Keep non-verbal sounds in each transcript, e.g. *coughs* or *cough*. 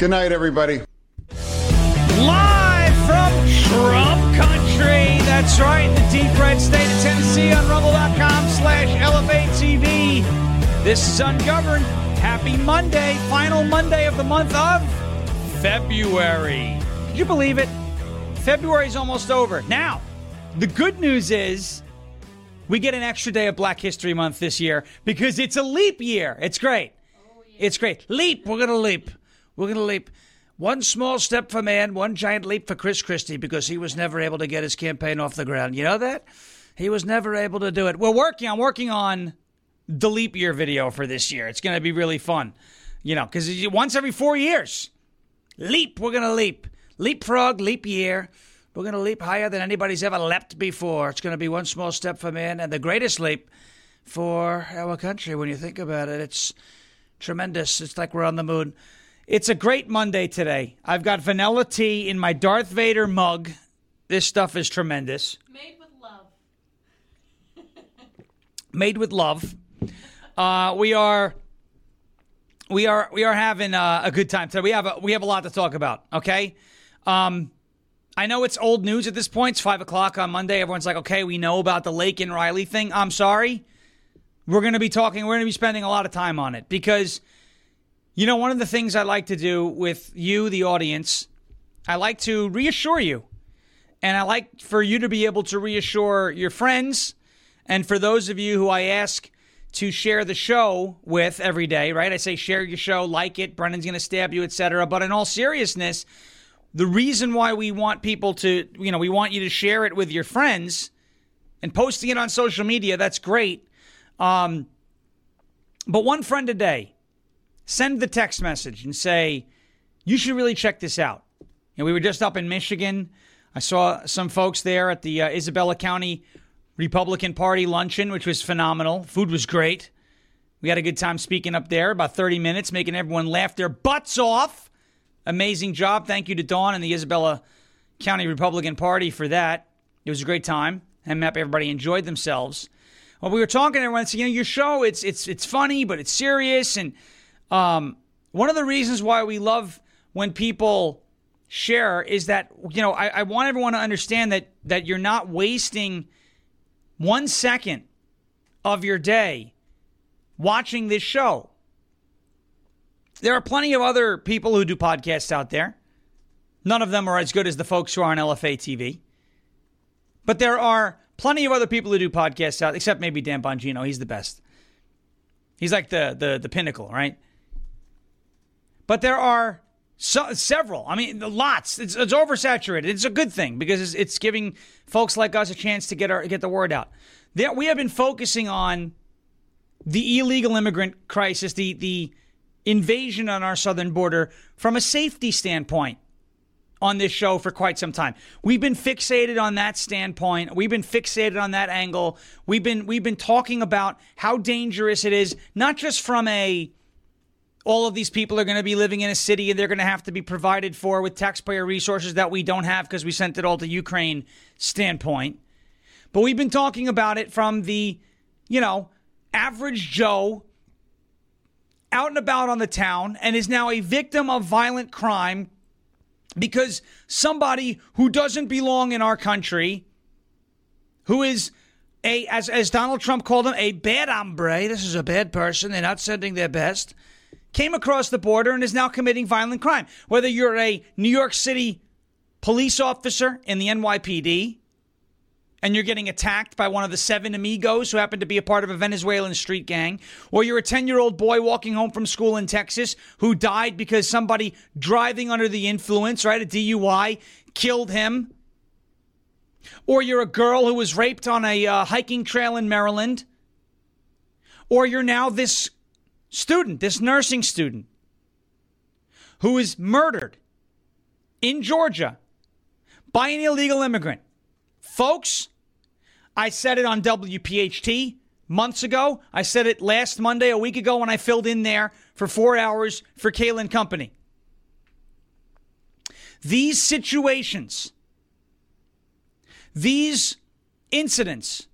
Good night, everybody. Live from Trump country. That's right, the deep red state of Tennessee on rumble.com slash LFA TV. This is Ungoverned. Happy Monday, final Monday of the month of February. Could you believe it? February's almost over. Now, the good news is we get an extra day of Black History Month this year because it's a leap year. It's great. It's great. Leap. We're going to leap. We're going to leap. One small step for man, one giant leap for Chris Christie because he was never able to get his campaign off the ground. You know that? He was never able to do it. We're working. I'm working on the leap year video for this year. It's going to be really fun. You know, because once every four years, leap. We're going to leap. Leapfrog, leap year. We're going to leap higher than anybody's ever leapt before. It's going to be one small step for man and the greatest leap for our country. When you think about it, it's tremendous. It's like we're on the moon. It's a great Monday today. I've got vanilla tea in my Darth Vader mug. This stuff is tremendous. Made with love. *laughs* Made with love. Uh, we are we are we are having uh, a good time today. We have a, we have a lot to talk about. Okay, um, I know it's old news at this point. It's five o'clock on Monday. Everyone's like, okay, we know about the Laken Riley thing. I'm sorry. We're going to be talking. We're going to be spending a lot of time on it because you know one of the things I like to do with you, the audience, I like to reassure you, and I like for you to be able to reassure your friends, and for those of you who I ask to share the show with every day, right? I say share your show, like it, Brennan's going to stab you, etc. But in all seriousness, the reason why we want people to, you know, we want you to share it with your friends and posting it on social media, that's great. Um, but one friend a day, send the text message and say, you should really check this out. Know, we were just up in Michigan. I saw some folks there at the uh, Isabella County Republican Party luncheon, which was phenomenal. Food was great. We had a good time speaking up there, about 30 minutes, making everyone laugh their butts off. Amazing job. Thank you to Dawn and the Isabella County Republican Party for that. It was a great time. I'm happy everybody enjoyed themselves. Well, we were talking everyone, said, you know, your show, it's it's it's funny, but it's serious. And um, one of the reasons why we love when people share is that, you know, I, I want everyone to understand that that you're not wasting one second of your day watching this show. There are plenty of other people who do podcasts out there. None of them are as good as the folks who are on LFA TV. But there are plenty of other people who do podcasts out, except maybe Dan Bongino. He's the best. He's like the the the pinnacle, right? But there are so, several. I mean, lots. It's, it's, oversaturated. It's a good thing because it's, it's, giving folks like us a chance to get our get the word out. There, we have been focusing on the illegal immigrant crisis, the the invasion on our southern border from a safety standpoint on this show for quite some time. We've been fixated on that standpoint. We've been fixated on that angle. We've been we've been talking about how dangerous it is, not just from a all of these people are going to be living in a city and they're going to have to be provided for with taxpayer resources that we don't have because we sent it all to Ukraine standpoint. But we've been talking about it from the, you know, average Joe out and about on the town and is now a victim of violent crime because somebody who doesn't belong in our country, who is a, as, as Donald Trump called him, a bad hombre, this is a bad person, they're not sending their best, came across the border and is now committing violent crime. Whether you're a New York City police officer in the NYPD, and you're getting attacked by one of the seven amigos who happen to be a part of a Venezuelan street gang, or you're a 10 year old boy walking home from school in Texas who died because somebody driving under the influence, right, a DUI, killed him, or you're a girl who was raped on a uh, hiking trail in Maryland, or you're now this student, this nursing student, who is murdered in Georgia by an illegal immigrant. Folks, I said it on WPHT months ago. I said it last Monday, a week ago, when I filled in there for four hours for Kayland Company. These situations, these incidents,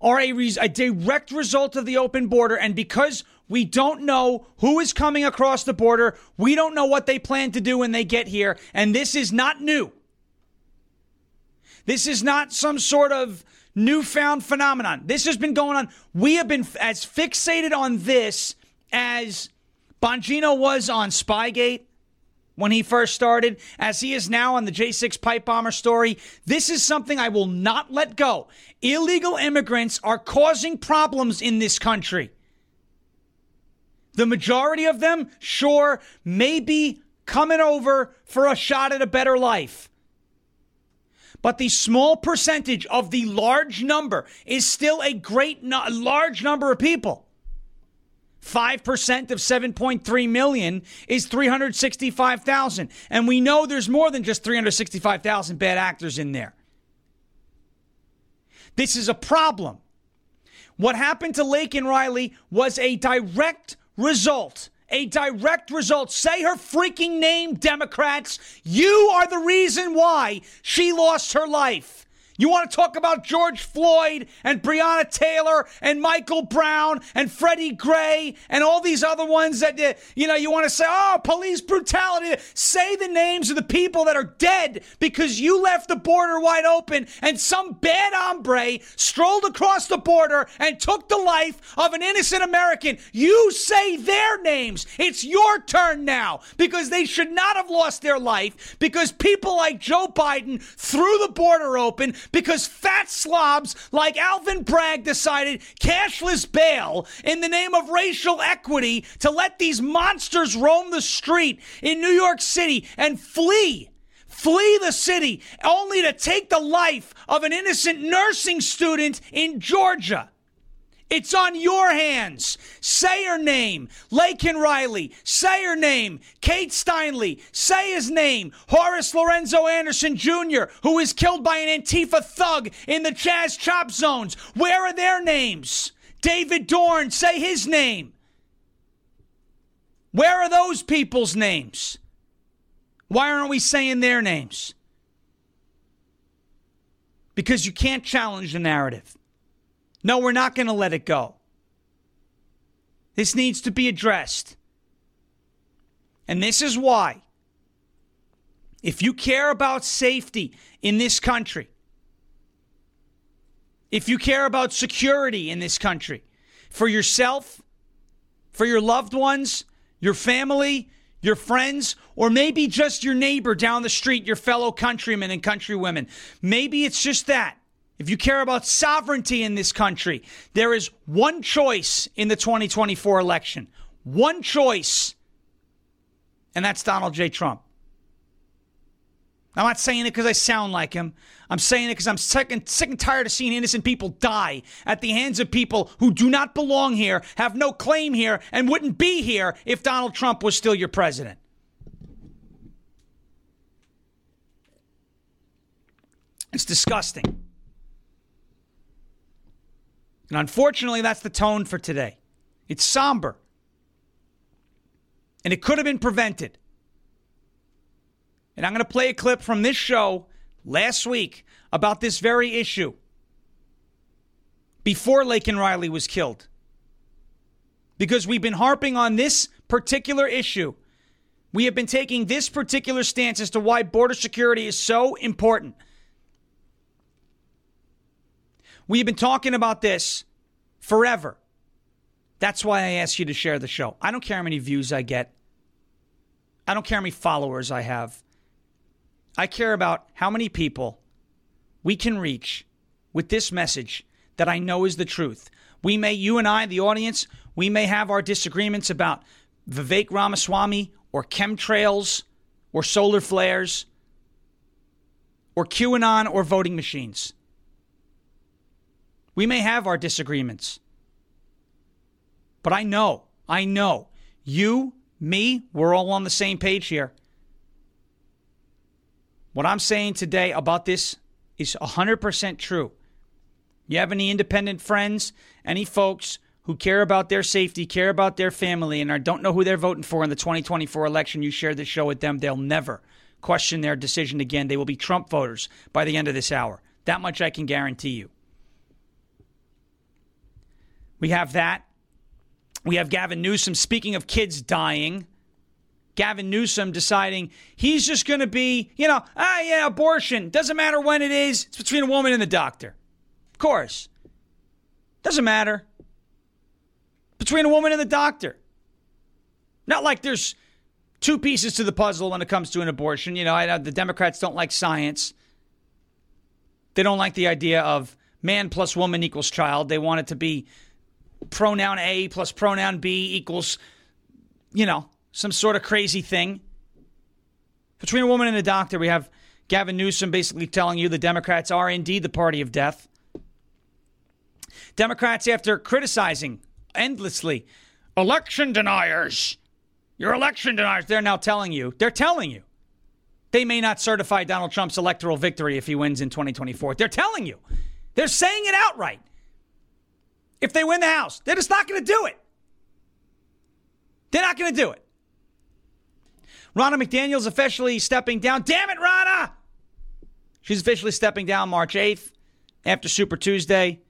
are a, res- a direct result of the open border. And because We don't know who is coming across the border. We don't know what they plan to do when they get here. And this is not new. This is not some sort of newfound phenomenon. This has been going on. We have been as fixated on this as Bongino was on Spygate when he first started, as he is now on the J6 pipe bomber story. This is something I will not let go. Illegal immigrants are causing problems in this country. The majority of them, sure, may be coming over for a shot at a better life. But the small percentage of the large number is still a great, no- large number of people. 5% of 7.3 million is 365,000. And we know there's more than just 365,000 bad actors in there. This is a problem. What happened to Laken Riley was a direct result. A direct result. Say her freaking name, Democrats. You are the reason why she lost her life. You want to talk about George Floyd and Breonna Taylor and Michael Brown and Freddie Gray and all these other ones that, you know, you want to say, oh, police brutality. Say the names of the people that are dead because you left the border wide open and some bad hombre strolled across the border and took the life of an innocent American. You say their names. It's your turn now because they should not have lost their life because people like Joe Biden threw the border open because fat slobs like Alvin Bragg decided cashless bail in the name of racial equity to let these monsters roam the street in New York City and flee flee the city only to take the life of an innocent nursing student in Georgia. It's on your hands. Say her name. Laken Riley. Say her name. Kate Steinle. Say his name. Horace Lorenzo Anderson Jr., who was killed by an Antifa thug in the Chaz Chop Zones. Where are their names? David Dorn. Say his name. Where are those people's names? Why aren't we saying their names? Because you can't challenge the narrative. No, we're not going to let it go. This needs to be addressed. And this is why, if you care about safety in this country, if you care about security in this country, for yourself, for your loved ones, your family, your friends, or maybe just your neighbor down the street, your fellow countrymen and countrywomen. Maybe it's just that if you care about sovereignty in this country, there is one choice in the 2024 election. One choice. And that's Donald J. Trump. I'm not saying it because I sound like him. I'm saying it because I'm sick and, sick and tired of seeing innocent people die at the hands of people who do not belong here, have no claim here, and wouldn't be here if Donald Trump was still your president. It's disgusting. And unfortunately, that's the tone for today. It's somber. And it could have been prevented. And I'm going to play a clip from this show last week about this very issue before Laken Riley was killed. Because we've been harping on this particular issue. We have been taking this particular stance as to why border security is so important. We've been talking about this forever. That's why I ask you to share the show. I don't care how many views I get. I don't care how many followers I have. I care about how many people we can reach with this message that I know is the truth. We may, you and I, the audience, we may have our disagreements about Vivek Ramaswamy or chemtrails or solar flares or QAnon or voting machines. We may have our disagreements. But I know, I know, you, me, we're all on the same page here. What I'm saying today about this is 100% true. You have any independent friends, any folks who care about their safety, care about their family, and don't know who they're voting for in the 2024 election, you share this show with them, they'll never question their decision again. They will be Trump voters by the end of this hour. That much I can guarantee you. We have that. We have Gavin Newsom speaking of kids dying. Gavin Newsom deciding he's just going to be, you know, ah, yeah, abortion. Doesn't matter when it is. It's between a woman and the doctor. Of course. Doesn't matter. Between a woman and the doctor. Not like there's two pieces to the puzzle when it comes to an abortion. You know, I know the Democrats don't like science. They don't like the idea of man plus woman equals child. They want it to be pronoun A plus pronoun B equals, you know, some sort of crazy thing. Between a woman and a doctor, we have Gavin Newsom basically telling you the Democrats are indeed the party of death. Democrats, after criticizing endlessly election deniers, your election deniers, they're now telling you, they're telling you, they may not certify Donald Trump's electoral victory if he wins in 2024. They're telling you, they're saying it outright. If they win the House, they're just not going to do it. They're not going to do it. Ronna McDaniel's officially stepping down. Damn it, Ronna! She's officially stepping down March 8th after Super Tuesday.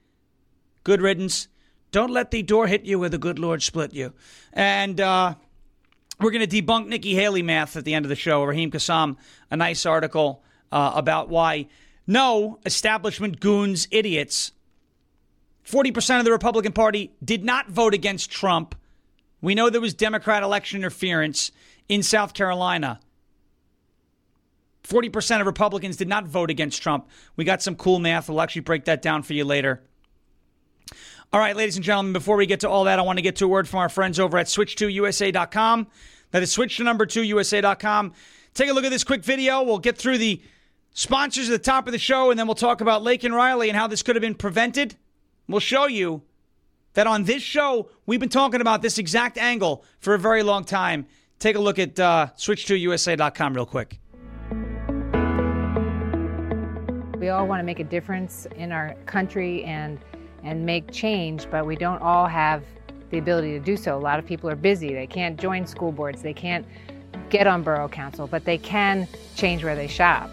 Good riddance. Don't let the door hit you where the good Lord split you. And uh, we're going to debunk Nikki Haley math at the end of the show. Raheem Kassam, a nice article uh, about why no establishment goons, idiots, 40% of the Republican Party did not vote against Trump. We know there was Democrat election interference in South Carolina. 40% of Republicans did not vote against Trump. We got some cool math. We'll actually break that down for you later. All right, ladies and gentlemen, before we get to all that, I want to get to a word from our friends over at switch2usa.com. That is switch to number 2usa.com. Take a look at this quick video. We'll get through the sponsors at the top of the show, and then we'll talk about Laken Riley and how this could have been prevented. We'll show you that on this show, we've been talking about this exact angle for a very long time. Take a look at uh, switch2usa.com real quick. We all want to make a difference in our country and and make change, but we don't all have the ability to do so. A lot of people are busy. They can't join school boards. They can't get on borough council, but they can change where they shop.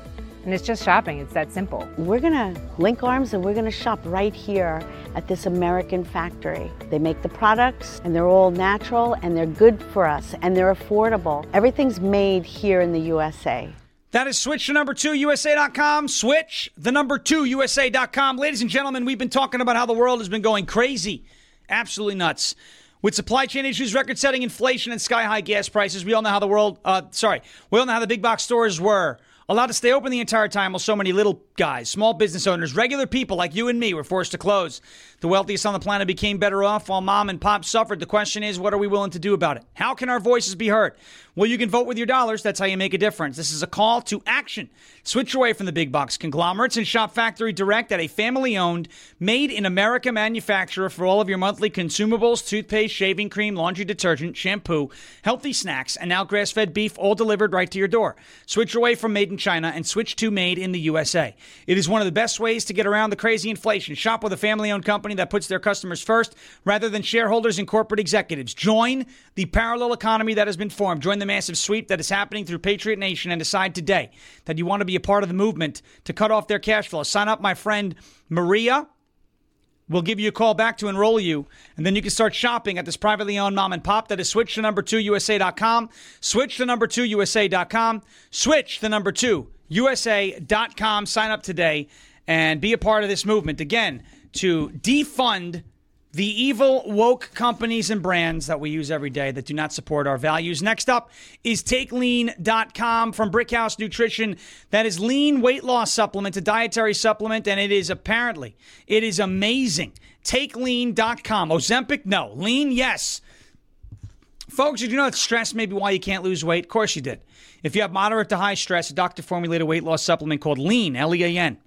And it's just shopping, it's that simple. We're gonna link arms and we're gonna shop right here at this American factory. They make the products and they're all natural and they're good for us and they're affordable. Everything's made here in the USA. That is switch to number two, USA.com. Switch the number two, USA.com. Ladies and gentlemen, we've been talking about how the world has been going crazy, absolutely nuts. With supply chain issues, record setting inflation, and sky high gas prices, we all know how the world, uh, sorry, we all know how the big box stores were allowed to stay open the entire time while so many little guys, small business owners, regular people like you and me were forced to close. The wealthiest on the planet became better off while mom and pop suffered. The question is, what are we willing to do about it? How can our voices be heard? Well, you can vote with your dollars. That's how you make a difference. This is a call to action. Switch away from the big box conglomerates and shop factory direct at a family owned, made in America manufacturer for all of your monthly consumables, toothpaste, shaving cream, laundry detergent, shampoo, healthy snacks, and now grass fed beef, all delivered right to your door. Switch away from made in China and switch to made in the USA. It is one of the best ways to get around the crazy inflation. Shop with a family owned company that puts their customers first rather than shareholders and corporate executives. Join the parallel economy that has been formed. Join the massive sweep that is happening through Patriot Nation and decide today that you want to be a part of the movement to cut off their cash flow. Sign up, my friend Maria. We'll give you a call back to enroll you, and then you can start shopping at this privately owned mom and pop that is switch to number two USA.com. Switch to number two USA.com. Switch the number two USA.com. Sign up today and be a part of this movement. Again, to defund the evil woke companies and brands that we use every day that do not support our values. Next up is takelean.com from Brickhouse Nutrition. That is lean weight loss supplement, a dietary supplement, and it is apparently, it is amazing. Takelean.com. Ozempic, no. Lean, yes. Folks, did you know that stress may be why you can't lose weight? Of course you did. If you have moderate to high stress, a doctor formulated weight loss supplement called Lean, L E A N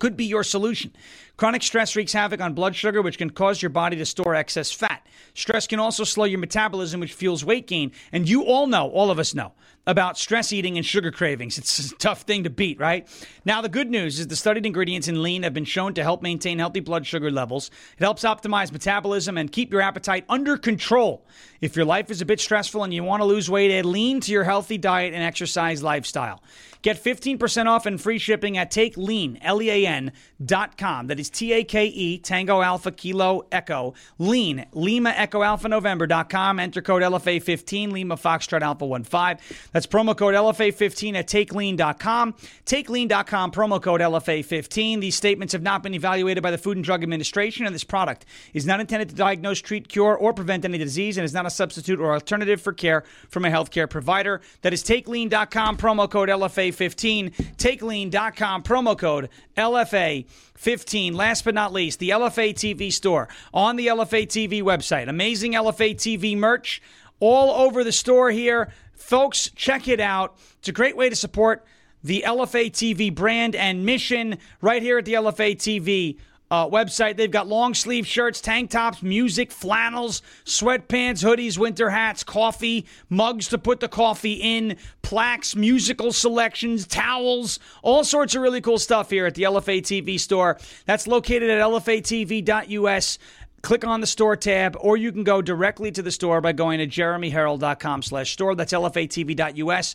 could be your solution. Chronic stress wreaks havoc on blood sugar, which can cause your body to store excess fat. Stress can also slow your metabolism, which fuels weight gain. And you all know, all of us know, about stress eating and sugar cravings. It's a tough thing to beat, right? Now, the good news is the studied ingredients in lean have been shown to help maintain healthy blood sugar levels. It helps optimize metabolism and keep your appetite under control. If your life is a bit stressful and you want to lose weight, add lean to your healthy diet and exercise lifestyle. Get 15% off and free shipping at takelean, L-E-A-N, dot com. That is T-A-K-E, Tango Alpha Kilo Echo, lean, Lima Echo Alpha November dot com. Enter code LFA15, Lima Foxtrot Alpha 15. That's promo code LFA15 at takelean.com. Takelean.com, promo code LFA15. These statements have not been evaluated by the Food and Drug Administration, and this product is not intended to diagnose, treat, cure, or prevent any disease and is not a substitute or alternative for care from a healthcare provider. That is takelean.com, promo code LFA15. 15 TakeLean.com, promo code LFA15. Last but not least, the LFA TV store on the LFA TV website. Amazing LFA TV merch all over the store here. Folks, check it out. It's a great way to support the LFA TV brand and mission right here at the LFA TV uh, website. They've got long sleeve shirts, tank tops, music, flannels, sweatpants, hoodies, winter hats, coffee, mugs to put the coffee in, plaques, musical selections, towels, all sorts of really cool stuff here at the LFA TV store. That's located at lfatv.us. Click on the store tab, or you can go directly to the store by going to jeremyherrell.com slash store. That's lfatv.us.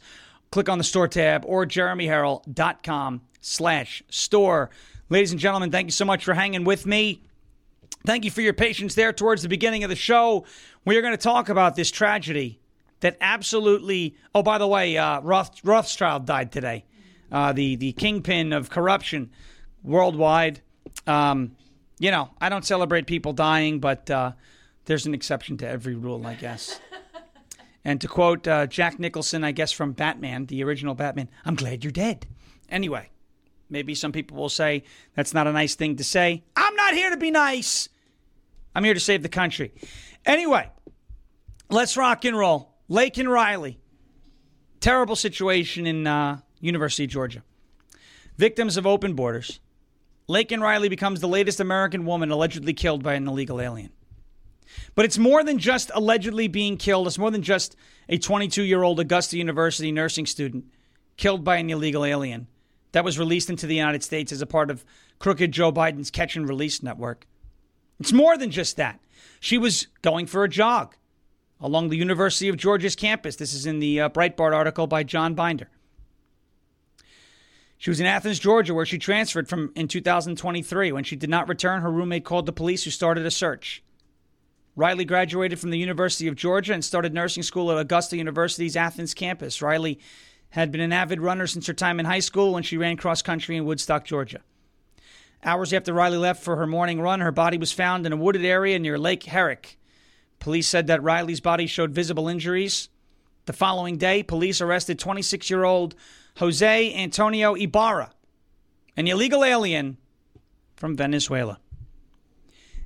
Click on the store tab or jeremyherrell.com slash store. Ladies and gentlemen, thank you so much for hanging with me. Thank you for your patience there towards the beginning of the show. We are going to talk about this tragedy that absolutely. Oh, by the way, uh, Roth, Rothschild died today. Uh, the the kingpin of corruption worldwide. Um, you know, I don't celebrate people dying, but uh, there's an exception to every rule, I guess. *laughs* and to quote uh, Jack Nicholson, I guess from Batman, the original Batman, "I'm glad you're dead." Anyway. Maybe some people will say that's not a nice thing to say. I'm not here to be nice. I'm here to save the country. Anyway, let's rock and roll. Laken Riley. Terrible situation in uh, University of Georgia. Victims of open borders. Laken Riley becomes the latest American woman allegedly killed by an illegal alien. But it's more than just allegedly being killed. It's more than just a 22 year old Augusta University nursing student killed by an illegal alien that was released into the United States as a part of crooked Joe Biden's catch and release network. It's more than just that. She was going for a jog along the University of Georgia's campus. This is in the uh, Breitbart article by John Binder. She was in Athens, Georgia, where she transferred from in 2023. When she did not return, her roommate called the police, who started a search. Riley graduated from the University of Georgia and started nursing school at Augusta University's Athens campus. Riley had been an avid runner since her time in high school when she ran cross country in Woodstock, Georgia. Hours after Riley left for her morning run, her body was found in a wooded area near Lake Herrick. Police said that Riley's body showed visible injuries. The following day, police arrested 26 year old Jose Antonio Ibarra, an illegal alien from Venezuela.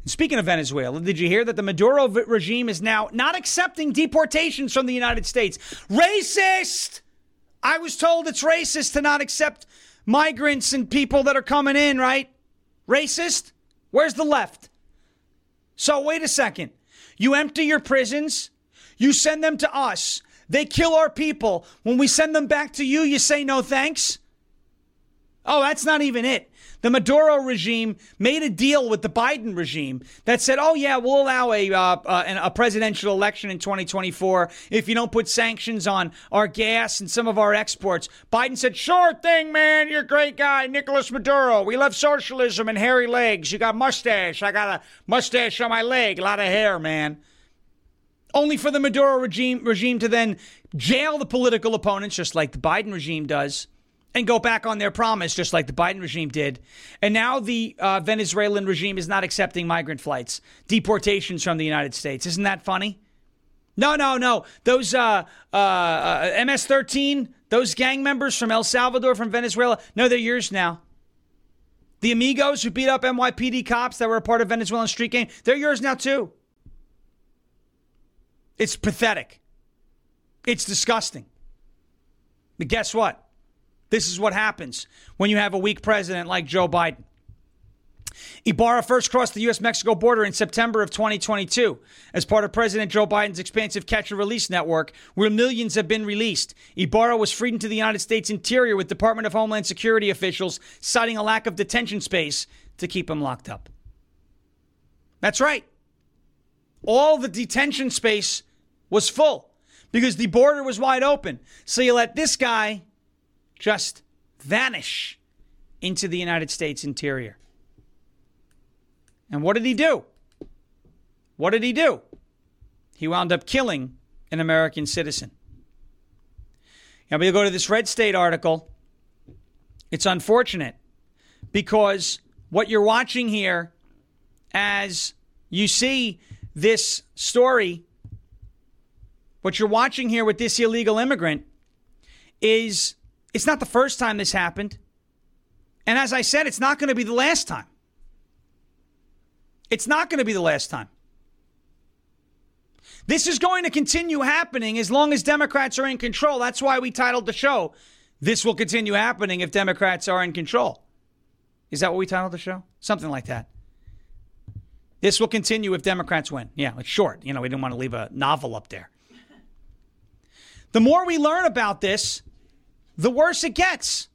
And speaking of Venezuela, did you hear that the Maduro regime is now not accepting deportations from the United States? Racist! I was told it's racist to not accept migrants and people that are coming in, right? Racist? Where's the left? So, wait a second. You empty your prisons, you send them to us. They kill our people. When we send them back to you, you say no thanks? Oh, that's not even it. The Maduro regime made a deal with the Biden regime that said, "Oh yeah, we'll allow a uh, uh, a presidential election in 2024 if you don't put sanctions on our gas and some of our exports." Biden said, "Sure thing, man. You're a great guy, Nicolas Maduro. We love socialism and hairy legs. You got mustache. I got a mustache on my leg. A lot of hair, man." Only for the Maduro regime regime to then jail the political opponents, just like the Biden regime does and go back on their promise, just like the Biden regime did. And now the uh, Venezuelan regime is not accepting migrant flights, deportations from the United States. Isn't that funny? No, no, no. Those uh, uh, uh MS 13, those gang members from El Salvador, from Venezuela, no, they're yours now. The amigos who beat up NYPD cops that were a part of Venezuelan street gang, they're yours now too. It's pathetic. It's disgusting. But guess what? This is what happens when you have a weak president like Joe Biden. Ibarra first crossed the U.S. Mexico border in September of 2022 as part of President Joe Biden's expansive catch and release network, where millions have been released. Ibarra was freed into the United States interior with Department of Homeland Security officials citing a lack of detention space to keep him locked up. That's right. All the detention space was full because the border was wide open. So you let this guy just vanish into the United States interior. And what did he do? What did he do? He wound up killing an American citizen. Now, we'll go to this Red State article. It's unfortunate because what you're watching here as you see this story, what you're watching here with this illegal immigrant is it's not the first time this happened. And as I said, it's not going to be the last time. It's not going to be the last time. This is going to continue happening as long as Democrats are in control. That's why we titled the show, This Will Continue Happening If Democrats Are in Control. Is that what we titled the show? Something like that. This will continue if Democrats win. Yeah, it's short. You know, we didn't want to leave a novel up there. The more we learn about this, the worse it gets.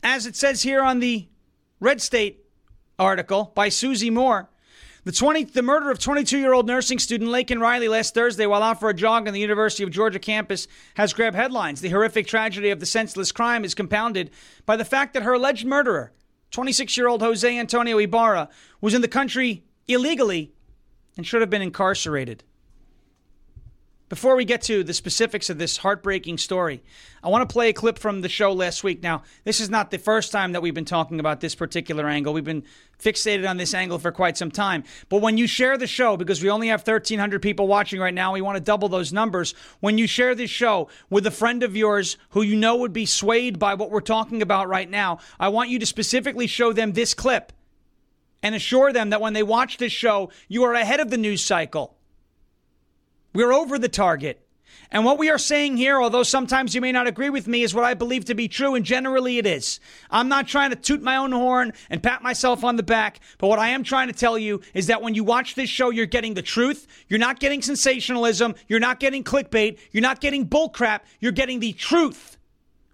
As it says here on the Red State article by Susie Moore. The 20, the murder of 22-year-old nursing student Laken Riley last Thursday while out for a jog on the University of Georgia campus has grabbed headlines. The horrific tragedy of the senseless crime is compounded by the fact that her alleged murderer, 26-year-old Jose Antonio Ibarra, was in the country illegally and should have been incarcerated. Before we get to the specifics of this heartbreaking story, I want to play a clip from the show last week. Now, this is not the first time that we've been talking about this particular angle. We've been fixated on this angle for quite some time. But when you share the show, because we only have 1,300 people watching right now, we want to double those numbers. When you share this show with a friend of yours who you know would be swayed by what we're talking about right now, I want you to specifically show them this clip and assure them that when they watch this show, you are ahead of the news cycle. We're over the target. And what we are saying here, although sometimes you may not agree with me, is what I believe to be true, and generally it is. I'm not trying to toot my own horn and pat myself on the back, but what I am trying to tell you is that when you watch this show, you're getting the truth. You're not getting sensationalism. You're not getting clickbait. You're not getting bullcrap. You're getting the truth.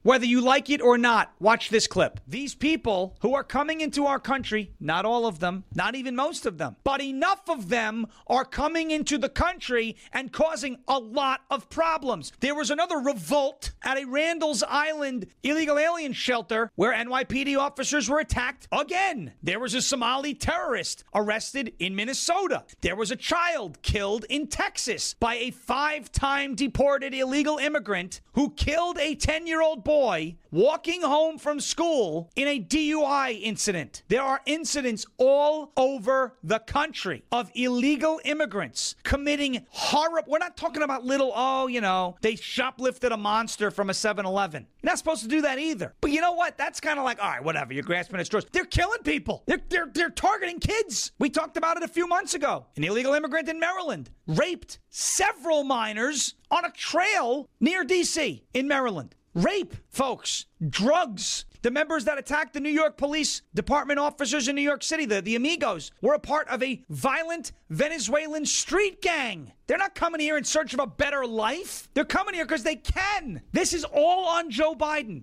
Whether you like it or not, watch this clip. These people who are coming into our country, not all of them, not even most of them, but enough of them are coming into the country and causing a lot of problems. There was another revolt at a Randall's Island illegal alien shelter where NYPD officers were attacked again. There was a Somali terrorist arrested in Minnesota. There was a child killed in Texas by a five time deported illegal immigrant who killed a 10 year old boy boy walking home from school in a DUI incident. There are incidents all over the country of illegal immigrants committing horrible. We're not talking about little, oh, you know, they shoplifted a monster from a 7 Eleven. You're not supposed to do that either. But you know what? That's kind of like, all right, whatever. You're grasping at straws. They're killing people. They're, they're, they're targeting kids. We talked about it a few months ago. An illegal immigrant in Maryland raped several minors on a trail near D.C. in Maryland. Rape, folks, drugs. The members that attacked the New York Police Department officers in New York City, the, the Amigos, were a part of a violent Venezuelan street gang. They're not coming here in search of a better life. They're coming here because they can. This is all on Joe Biden.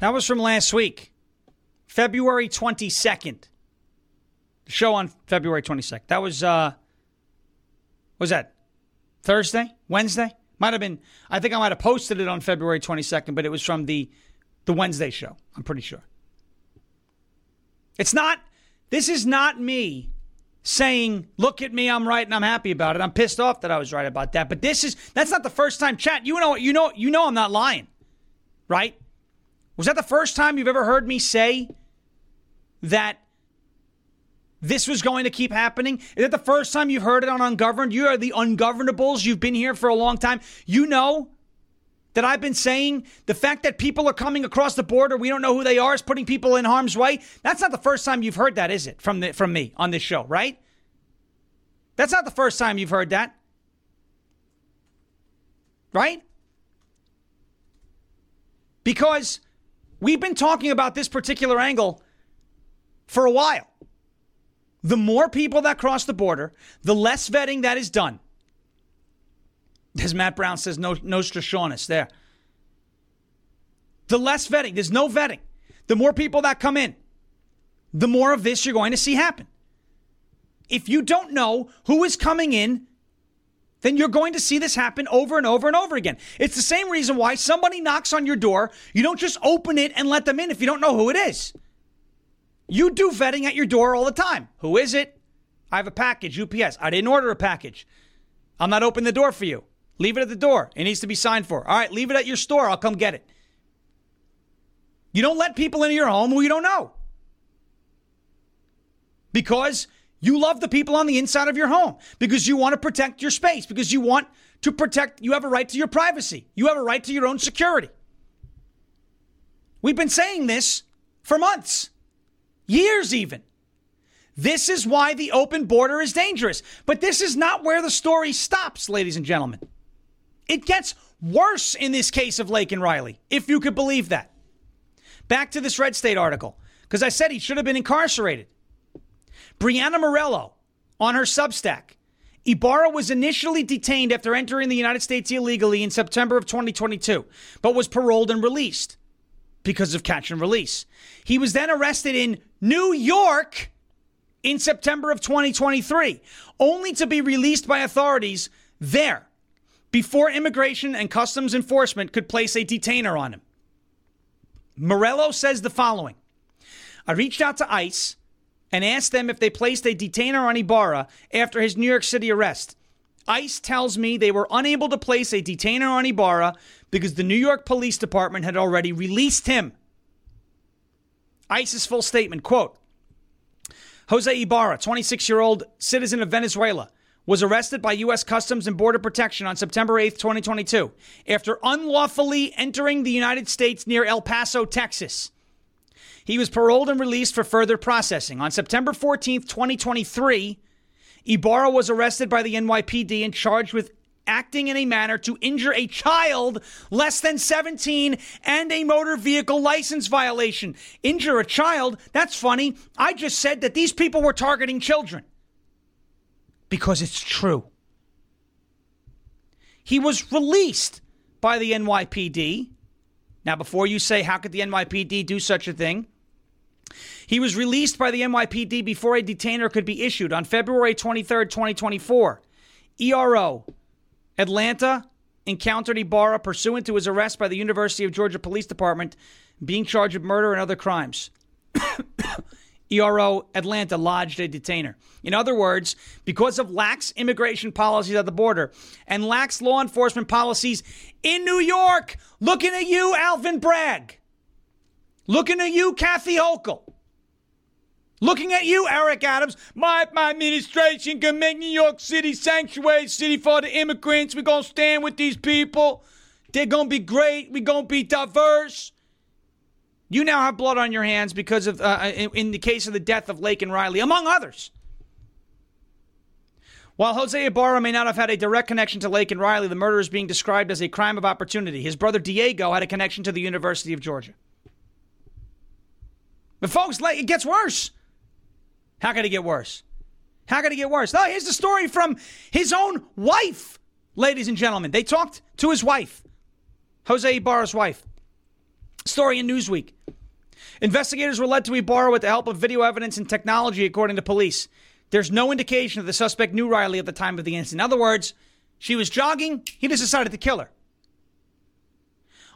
That was from last week, February 22nd. The show on February 22nd. That was, uh, was that Thursday? Wednesday? Might have been. I think I might have posted it on February 22nd, but it was from the the Wednesday show. I'm pretty sure. It's not. This is not me saying, "Look at me, I'm right and I'm happy about it." I'm pissed off that I was right about that. But this is that's not the first time. Chat. You know. You know. You know. I'm not lying, right? Was that the first time you've ever heard me say that this was going to keep happening? Is it the first time you've heard it on Ungoverned? You are the ungovernables. You've been here for a long time. You know that I've been saying the fact that people are coming across the border, we don't know who they are, is putting people in harm's way. That's not the first time you've heard that, is it? From the, from me on this show, right? That's not the first time you've heard that. Right? Because We've been talking about this particular angle for a while. The more people that cross the border, the less vetting that is done. As Matt Brown says, no, no Nostradamus there. The less vetting, there's no vetting. The more people that come in, the more of this you're going to see happen. If you don't know who is coming in, then you're going to see this happen over and over and over again. It's the same reason why somebody knocks on your door. You don't just open it and let them in if you don't know who it is. You do vetting at your door all the time. Who is it? I have a package, UPS. I didn't order a package. I'm not opening the door for you. Leave it at the door. It needs to be signed for. All right, leave it at your store. I'll come get it. You don't let people into your home who you don't know. Because you love the people on the inside of your home because you want to protect your space, because you want to protect, you have a right to your privacy. You have a right to your own security. We've been saying this for months, years even. This is why the open border is dangerous. But this is not where the story stops, ladies and gentlemen. It gets worse in this case of Laken Riley, if you could believe that. Back to this Red State article, because I said he should have been incarcerated. Brianna Morello on her Substack. Ibarra was initially detained after entering the United States illegally in September of 2022, but was paroled and released because of catch and release. He was then arrested in New York in September of 2023, only to be released by authorities there before Immigration and Customs Enforcement could place a detainer on him. Morello says the following I reached out to ICE and asked them if they placed a detainer on Ibarra after his New York City arrest. ICE tells me they were unable to place a detainer on Ibarra because the New York Police Department had already released him. ICE's full statement quote Jose Ibarra, 26 year old citizen of Venezuela, was arrested by U.S. Customs and Border Protection on September 8, 2022, after unlawfully entering the United States near El Paso, Texas. He was paroled and released for further processing. On September 14, 2023, Ibarra was arrested by the NYPD and charged with acting in a manner to injure a child less than 17 and a motor vehicle license violation. Injure a child? That's funny. I just said that these people were targeting children because it's true. He was released by the NYPD. Now, before you say, how could the NYPD do such a thing? He was released by the NYPD before a detainer could be issued on February 23, 2024. ERO, Atlanta, encountered Ibarra pursuant to his arrest by the University of Georgia Police Department, being charged with murder and other crimes. *coughs* ERO Atlanta lodged a detainer. In other words, because of lax immigration policies at the border and lax law enforcement policies in New York, looking at you, Alvin Bragg. Looking at you, Kathy Hochul. Looking at you, Eric Adams. My, my administration can make New York City sanctuary city for the immigrants. We're going to stand with these people. They're going to be great. We're going to be diverse. You now have blood on your hands because of, uh, in, in the case of the death of Laken Riley, among others. While Jose Ibarra may not have had a direct connection to Laken Riley, the murder is being described as a crime of opportunity. His brother Diego had a connection to the University of Georgia. But folks, it gets worse. How could it get worse? How could it get worse? Oh, here's the story from his own wife, ladies and gentlemen. They talked to his wife, Jose Ibarra's wife. Story in Newsweek. Investigators were led to Ibarra with the help of video evidence and technology, according to police. There's no indication that the suspect knew Riley at the time of the incident. In other words, she was jogging, he just decided to kill her.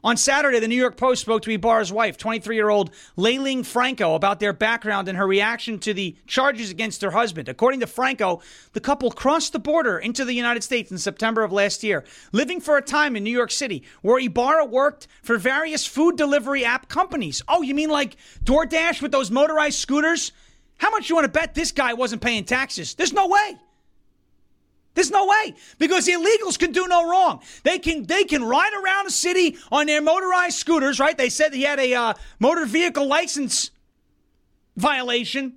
On Saturday, the New York Post spoke to Ibarra's wife, 23 year old Layling Franco, about their background and her reaction to the charges against her husband. According to Franco, the couple crossed the border into the United States in September of last year, living for a time in New York City, where Ibarra worked for various food delivery app companies. Oh, you mean like DoorDash with those motorized scooters? How much you want to bet this guy wasn't paying taxes? There's no way. There's no way because the illegals can do no wrong. They can they can ride around a city on their motorized scooters, right? They said he had a uh, motor vehicle license violation,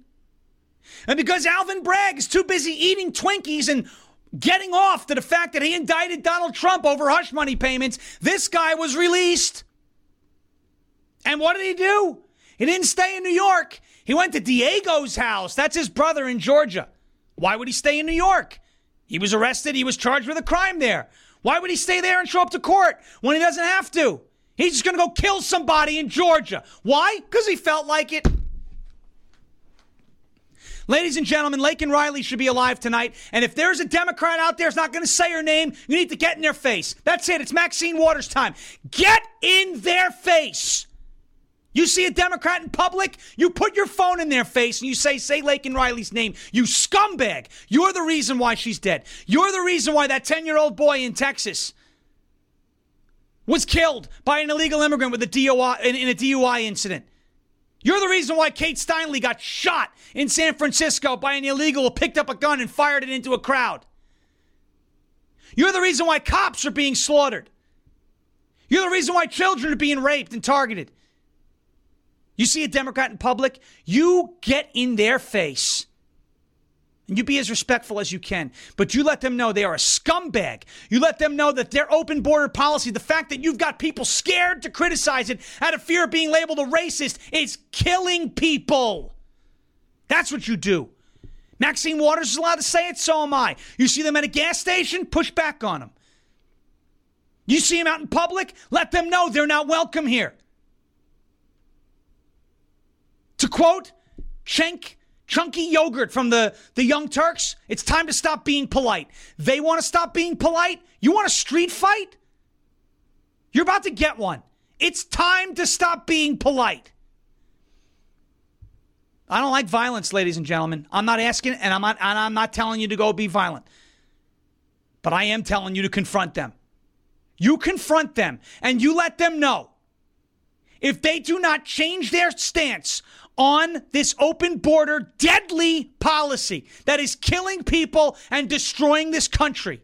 and because Alvin Bragg is too busy eating Twinkies and getting off to the fact that he indicted Donald Trump over hush money payments, this guy was released. And what did he do? He didn't stay in New York. He went to Diego's house. That's his brother in Georgia. Why would he stay in New York? He was arrested. He was charged with a crime there. Why would he stay there and show up to court when he doesn't have to? He's just going to go kill somebody in Georgia. Why? Because he felt like it. Ladies and gentlemen, Laken Riley should be alive tonight. And if there's a Democrat out there who's not going to say her name, you need to get in their face. That's it. It's Maxine Waters time. Get in their face. You see a Democrat in public, you put your phone in their face and you say, say Laken Riley's name. You scumbag. You're the reason why she's dead. You're the reason why that 10 year old boy in Texas was killed by an illegal immigrant with a DUI, in, in a DUI incident. You're the reason why Kate Steinle got shot in San Francisco by an illegal who picked up a gun and fired it into a crowd. You're the reason why cops are being slaughtered. You're the reason why children are being raped and targeted. You see a Democrat in public, you get in their face. And you be as respectful as you can. But you let them know they are a scumbag. You let them know that their open border policy, the fact that you've got people scared to criticize it out of fear of being labeled a racist, is killing people. That's what you do. Maxine Waters is allowed to say it, so am I. You see them at a gas station, push back on them. You see them out in public, let them know they're not welcome here. To quote Cenk chunky yogurt from the, the Young Turks, it's time to stop being polite. They want to stop being polite? You want a street fight? You're about to get one. It's time to stop being polite. I don't like violence, ladies and gentlemen. I'm not asking, and I'm not, and I'm not telling you to go be violent. But I am telling you to confront them. You confront them and you let them know if they do not change their stance on this open border, deadly policy that is killing people and destroying this country.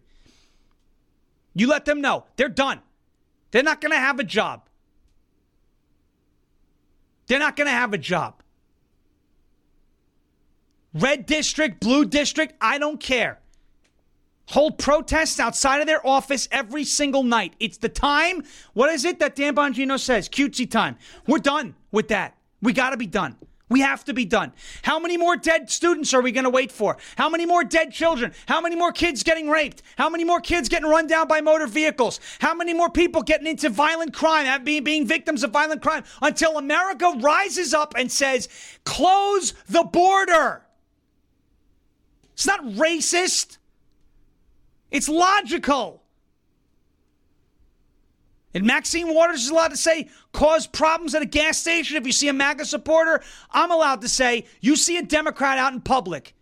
You let them know they're done. They're not going to have a job. They're not going to have a job. Red district, blue district, I don't care. Hold protests outside of their office every single night. It's the time. What is it that Dan Bongino says? Cutesy time. We're done with that. We got to be done. We have to be done. How many more dead students are we going to wait for? How many more dead children? How many more kids getting raped? How many more kids getting run down by motor vehicles? How many more people getting into violent crime, being, being victims of violent crime until America rises up and says, close the border? It's not racist. It's logical. And Maxine Waters is allowed to say, cause problems at a gas station. If you see a MAGA supporter, I'm allowed to say, you see a Democrat out in public.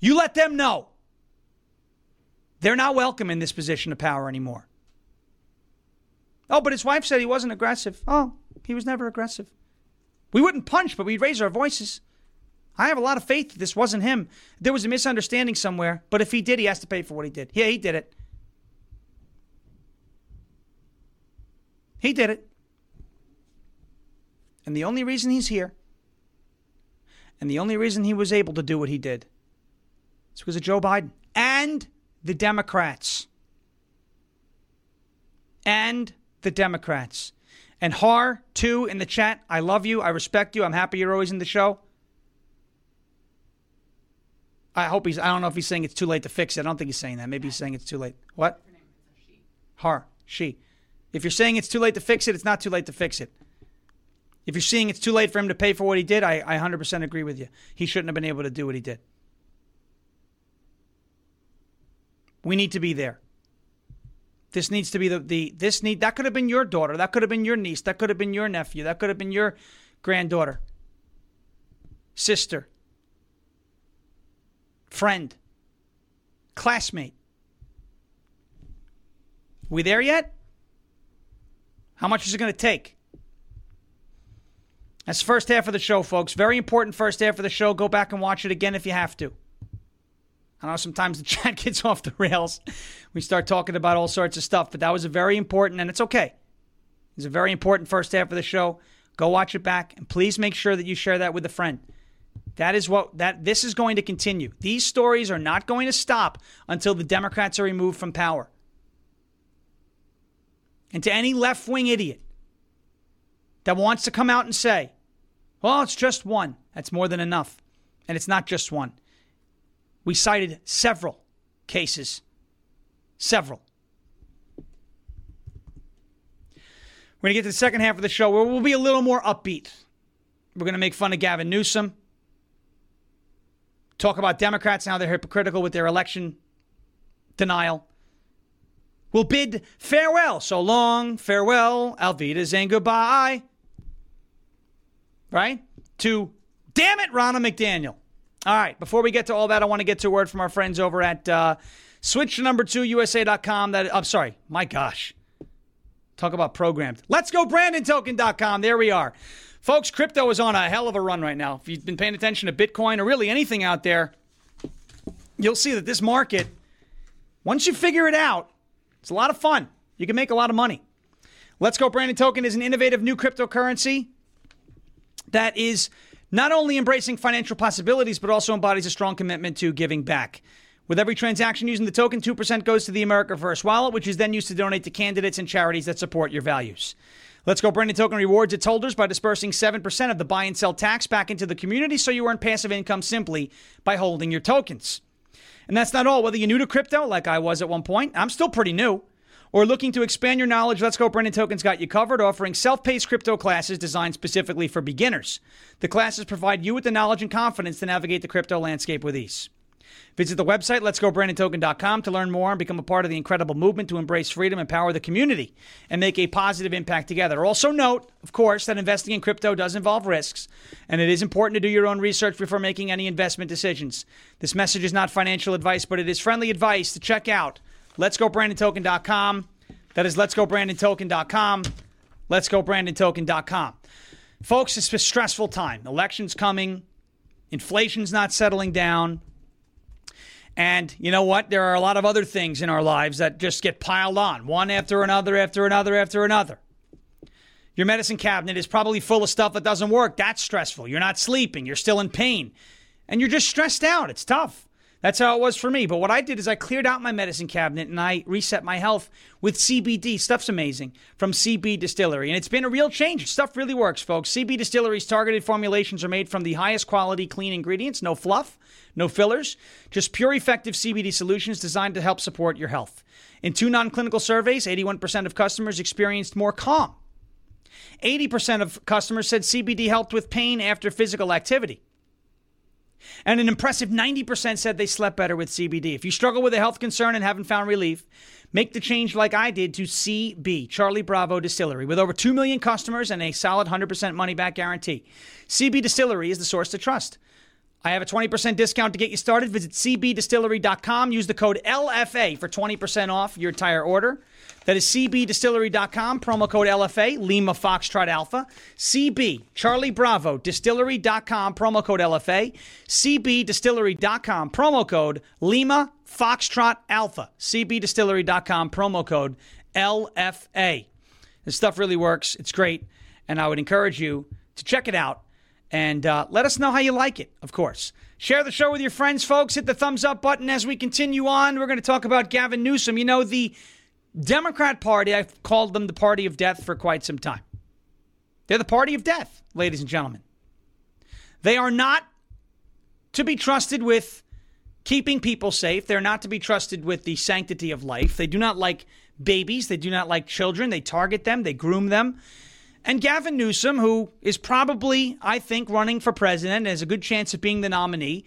You let them know. They're not welcome in this position of power anymore. Oh, but his wife said he wasn't aggressive. Oh, he was never aggressive. We wouldn't punch, but we'd raise our voices. I have a lot of faith that this wasn't him. There was a misunderstanding somewhere, but if he did, he has to pay for what he did. Yeah, he did it. He did it. And the only reason he's here, and the only reason he was able to do what he did, is because of Joe Biden and the Democrats. And the Democrats. And Har, too, in the chat, I love you. I respect you. I'm happy you're always in the show. I hope he's, I don't know if he's saying it's too late to fix it. I don't think he's saying that. Maybe he's saying it's too late. What? Har, she. If you're saying it's too late to fix it, it's not too late to fix it. If you're seeing it's too late for him to pay for what he did, I, I 100% agree with you. He shouldn't have been able to do what he did. We need to be there. This needs to be the, the this need that could have been your daughter, that could have been your niece, that could have been your nephew, that could have been your granddaughter, sister, friend, classmate. We there yet? How much is it going to take? That's the first half of the show, folks. Very important first half of the show. Go back and watch it again if you have to. I know sometimes the *laughs* chat gets off the rails. We start talking about all sorts of stuff, but that was a very important, and it's okay. It's a very important first half of the show. Go watch it back, and please make sure that you share that with a friend. That is what that this is going to continue. These stories are not going to stop until the Democrats are removed from power. And to any left wing idiot that wants to come out and say, well, it's just one. That's more than enough. And it's not just one. We cited several cases. Several. We're going to get to the second half of the show where we'll be a little more upbeat. We're going to make fun of Gavin Newsom, talk about Democrats and how they're hypocritical with their election denial. We'll bid farewell, so long, farewell, Alvidas, and goodbye. Right? To, damn it, Ronald McDaniel. All right, before we get to all that, I want to get to a word from our friends over at uh, switch number two USA.com. That I'm sorry, my gosh. Talk about programmed. Let's go BrandonToken.com. There we are. Folks, crypto is on a hell of a run right now. If you've been paying attention to Bitcoin or really anything out there, you'll see that this market, once you figure it out, it's a lot of fun. You can make a lot of money. Let's Go Brandon Token is an innovative new cryptocurrency that is not only embracing financial possibilities, but also embodies a strong commitment to giving back. With every transaction using the token, 2% goes to the America First wallet, which is then used to donate to candidates and charities that support your values. Let's Go Brandon Token rewards its holders by dispersing 7% of the buy and sell tax back into the community so you earn passive income simply by holding your tokens. And that's not all. Whether you're new to crypto, like I was at one point, I'm still pretty new or looking to expand your knowledge, Let's Go Brandon Tokens got you covered, offering self paced crypto classes designed specifically for beginners. The classes provide you with the knowledge and confidence to navigate the crypto landscape with ease. Visit the website, letsgobrandontoken.com, to learn more and become a part of the incredible movement to embrace freedom, empower the community, and make a positive impact together. Also, note, of course, that investing in crypto does involve risks, and it is important to do your own research before making any investment decisions. This message is not financial advice, but it is friendly advice to check out letsgobrandontoken.com. That is letsgobrandontoken.com. Letsgobrandontoken.com. Folks, it's a stressful time. Election's coming. Inflation's not settling down. And you know what? There are a lot of other things in our lives that just get piled on, one after another, after another, after another. Your medicine cabinet is probably full of stuff that doesn't work. That's stressful. You're not sleeping. You're still in pain. And you're just stressed out. It's tough. That's how it was for me. But what I did is I cleared out my medicine cabinet and I reset my health with CBD. Stuff's amazing from CB Distillery. And it's been a real change. Stuff really works, folks. CB Distillery's targeted formulations are made from the highest quality clean ingredients, no fluff, no fillers, just pure effective CBD solutions designed to help support your health. In two non clinical surveys, 81% of customers experienced more calm. 80% of customers said CBD helped with pain after physical activity. And an impressive 90% said they slept better with CBD. If you struggle with a health concern and haven't found relief, make the change like I did to CB, Charlie Bravo Distillery. With over 2 million customers and a solid 100% money back guarantee, CB Distillery is the source to trust. I have a 20% discount to get you started. Visit cbdistillery.com. Use the code LFA for 20% off your entire order. That is cbdistillery.com, promo code LFA, Lima Foxtrot Alpha. CB, Charlie Bravo, distillery.com, promo code LFA. cbdistillery.com, promo code Lima Foxtrot Alpha. cbdistillery.com, promo code LFA. This stuff really works. It's great. And I would encourage you to check it out and uh, let us know how you like it, of course. Share the show with your friends, folks. Hit the thumbs up button as we continue on. We're going to talk about Gavin Newsom. You know, the Democrat Party, I've called them the party of death for quite some time. They're the party of death, ladies and gentlemen. They are not to be trusted with keeping people safe. They're not to be trusted with the sanctity of life. They do not like babies. They do not like children. They target them, they groom them. And Gavin Newsom, who is probably, I think, running for president has a good chance of being the nominee,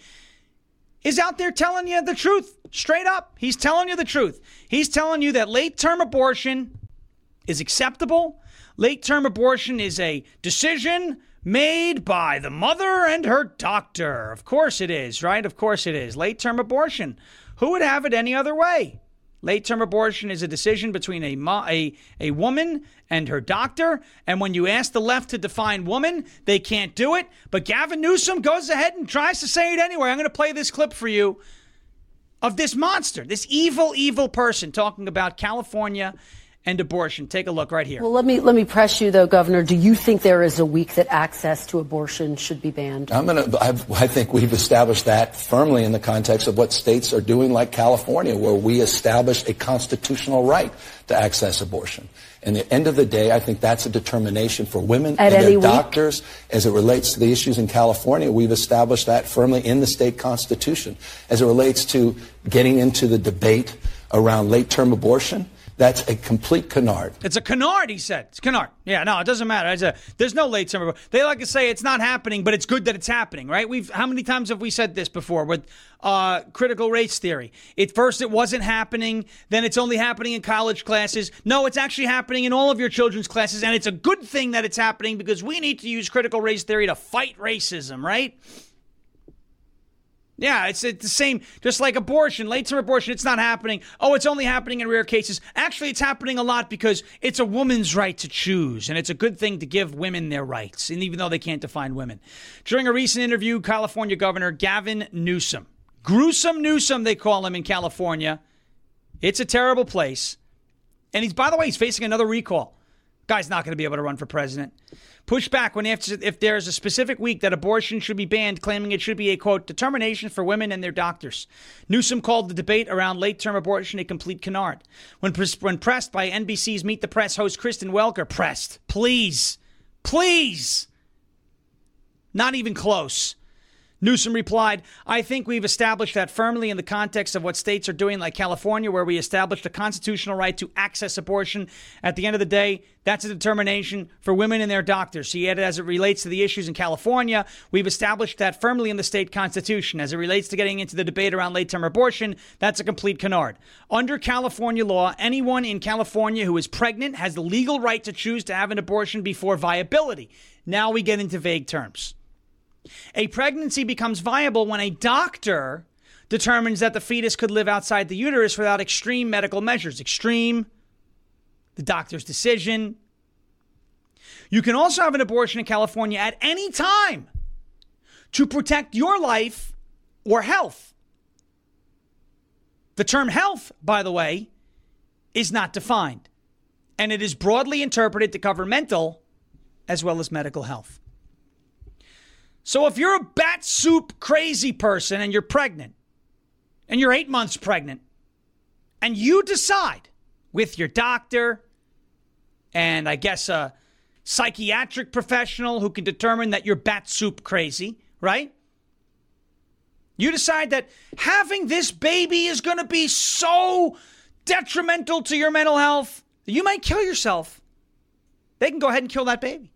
is out there telling you the truth straight up. He's telling you the truth. He's telling you that late term abortion is acceptable. Late term abortion is a decision made by the mother and her doctor. Of course it is, right? Of course it is. Late term abortion. Who would have it any other way? Late term abortion is a decision between a, mo- a, a woman and her doctor. And when you ask the left to define woman, they can't do it. But Gavin Newsom goes ahead and tries to say it anyway. I'm going to play this clip for you of this monster, this evil, evil person talking about California end abortion. Take a look right here. Well, let me let me press you though, Governor. Do you think there is a week that access to abortion should be banned? I'm gonna. I've, I think we've established that firmly in the context of what states are doing, like California, where we established a constitutional right to access abortion. And at the end of the day, I think that's a determination for women At and any their week? doctors. As it relates to the issues in California, we've established that firmly in the state constitution. As it relates to getting into the debate around late-term abortion, that's a complete canard. It's a canard, he said. It's canard. Yeah, no, it doesn't matter. A, there's no late summer. They like to say it's not happening, but it's good that it's happening, right? We've how many times have we said this before with uh, critical race theory? At first, it wasn't happening. Then it's only happening in college classes. No, it's actually happening in all of your children's classes, and it's a good thing that it's happening because we need to use critical race theory to fight racism, right? Yeah, it's, the same, just like abortion, late term abortion, it's not happening. Oh, it's only happening in rare cases. Actually, it's happening a lot because it's a woman's right to choose, and it's a good thing to give women their rights, and even though they can't define women. During a recent interview, California Governor Gavin Newsom, gruesome Newsom, they call him in California, it's a terrible place. And he's, by the way, he's facing another recall. Guy's not going to be able to run for president. Push back when if, if there's a specific week that abortion should be banned, claiming it should be a quote determination for women and their doctors. Newsom called the debate around late-term abortion a complete canard. When pres- when pressed by NBC's Meet the Press host Kristen Welker, pressed, please, please, not even close. Newsom replied, I think we've established that firmly in the context of what states are doing, like California, where we established a constitutional right to access abortion. At the end of the day, that's a determination for women and their doctors. He added, as it relates to the issues in California, we've established that firmly in the state constitution. As it relates to getting into the debate around late term abortion, that's a complete canard. Under California law, anyone in California who is pregnant has the legal right to choose to have an abortion before viability. Now we get into vague terms. A pregnancy becomes viable when a doctor determines that the fetus could live outside the uterus without extreme medical measures. Extreme, the doctor's decision. You can also have an abortion in California at any time to protect your life or health. The term health, by the way, is not defined, and it is broadly interpreted to cover mental as well as medical health. So if you're a bat soup crazy person and you're pregnant, and you're eight months pregnant, and you decide with your doctor and I guess a psychiatric professional who can determine that you're bat soup crazy, right? You decide that having this baby is going to be so detrimental to your mental health that you might kill yourself. They can go ahead and kill that baby.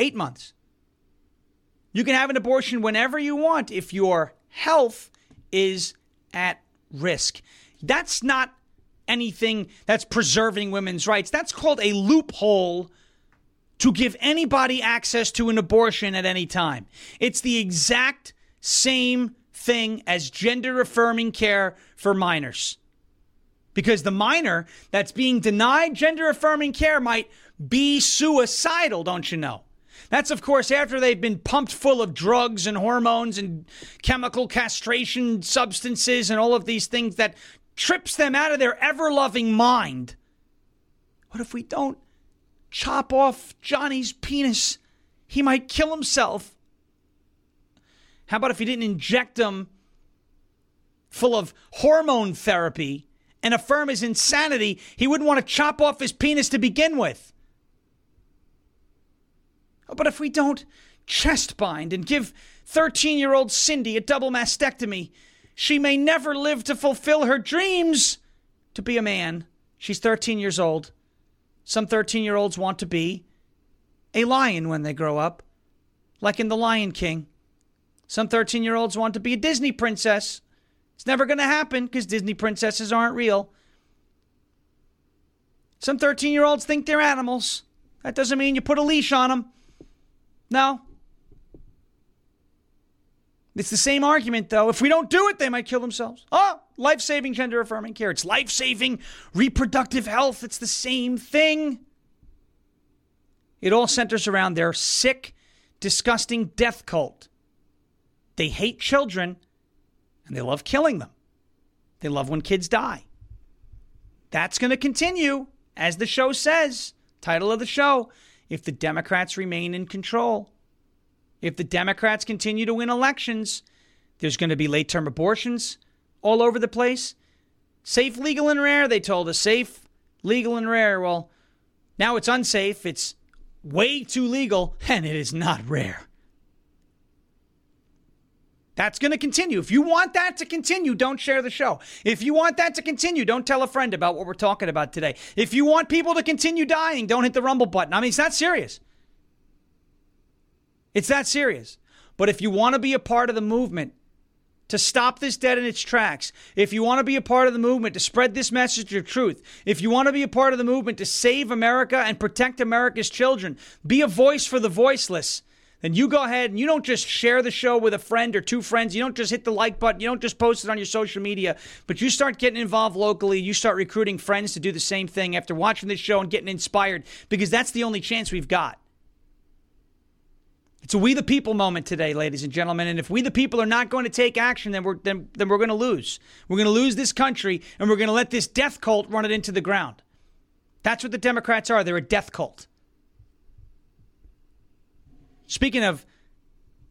Eight months. You can have an abortion whenever you want if your health is at risk. That's not anything that's preserving women's rights. That's called a loophole to give anybody access to an abortion at any time. It's the exact same thing as gender affirming care for minors. Because the minor that's being denied gender affirming care might be suicidal, don't you know? That's, of course, after they've been pumped full of drugs and hormones and chemical castration substances and all of these things that trips them out of their ever loving mind. What if we don't chop off Johnny's penis? He might kill himself. How about if you didn't inject him full of hormone therapy and affirm his insanity? He wouldn't want to chop off his penis to begin with. But if we don't chest bind and give 13 year old Cindy a double mastectomy, she may never live to fulfill her dreams to be a man. She's 13 years old. Some 13 year olds want to be a lion when they grow up, like in The Lion King. Some 13 year olds want to be a Disney princess. It's never going to happen because Disney princesses aren't real. Some 13 year olds think they're animals. That doesn't mean you put a leash on them. No. It's the same argument, though. If we don't do it, they might kill themselves. Oh, life saving gender affirming care. It's life saving reproductive health. It's the same thing. It all centers around their sick, disgusting death cult. They hate children and they love killing them. They love when kids die. That's going to continue as the show says, title of the show, if the Democrats remain in control, if the Democrats continue to win elections, there's going to be late term abortions all over the place. Safe, legal, and rare, they told us. Safe, legal, and rare. Well, now it's unsafe. It's way too legal, *laughs* and it is not rare. That's going to continue. If you want that to continue, don't share the show. If you want that to continue, don't tell a friend about what we're talking about today. If you want people to continue dying, don't hit the rumble button. I mean, it's that serious. It's that serious. But if you want to be a part of the movement to stop this dead in its tracks, if you want to be a part of the movement to spread this message of truth, if you want to be a part of the movement to save America and protect America's children, be a voice for the voiceless then you go ahead and you don't just share the show with a friend or two friends. You don't just hit the like button. You don't just post it on your social media, but you start getting involved locally. You start recruiting friends to do the same thing after watching this show and getting inspired because that's the only chance we've got. It's a we the people moment today, ladies and gentlemen. And if we the people are not going to take action, then we're then, then we're going to lose. We're going to lose this country and we're going to let this death cult run it into the ground. That's what the Democrats are. They're a death cult. Speaking of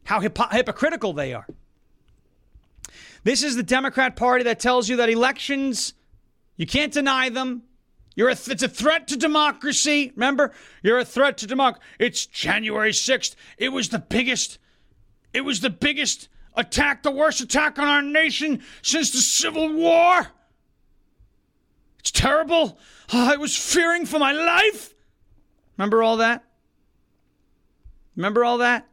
how hypo- hypocritical they are. This is the Democrat Party that tells you that elections, you can't deny them. You're a th- it's a threat to democracy. Remember? You're a threat to democracy. It's January 6th. It was the biggest, it was the biggest attack, the worst attack on our nation since the Civil War. It's terrible. Oh, I was fearing for my life. Remember all that? Remember all that?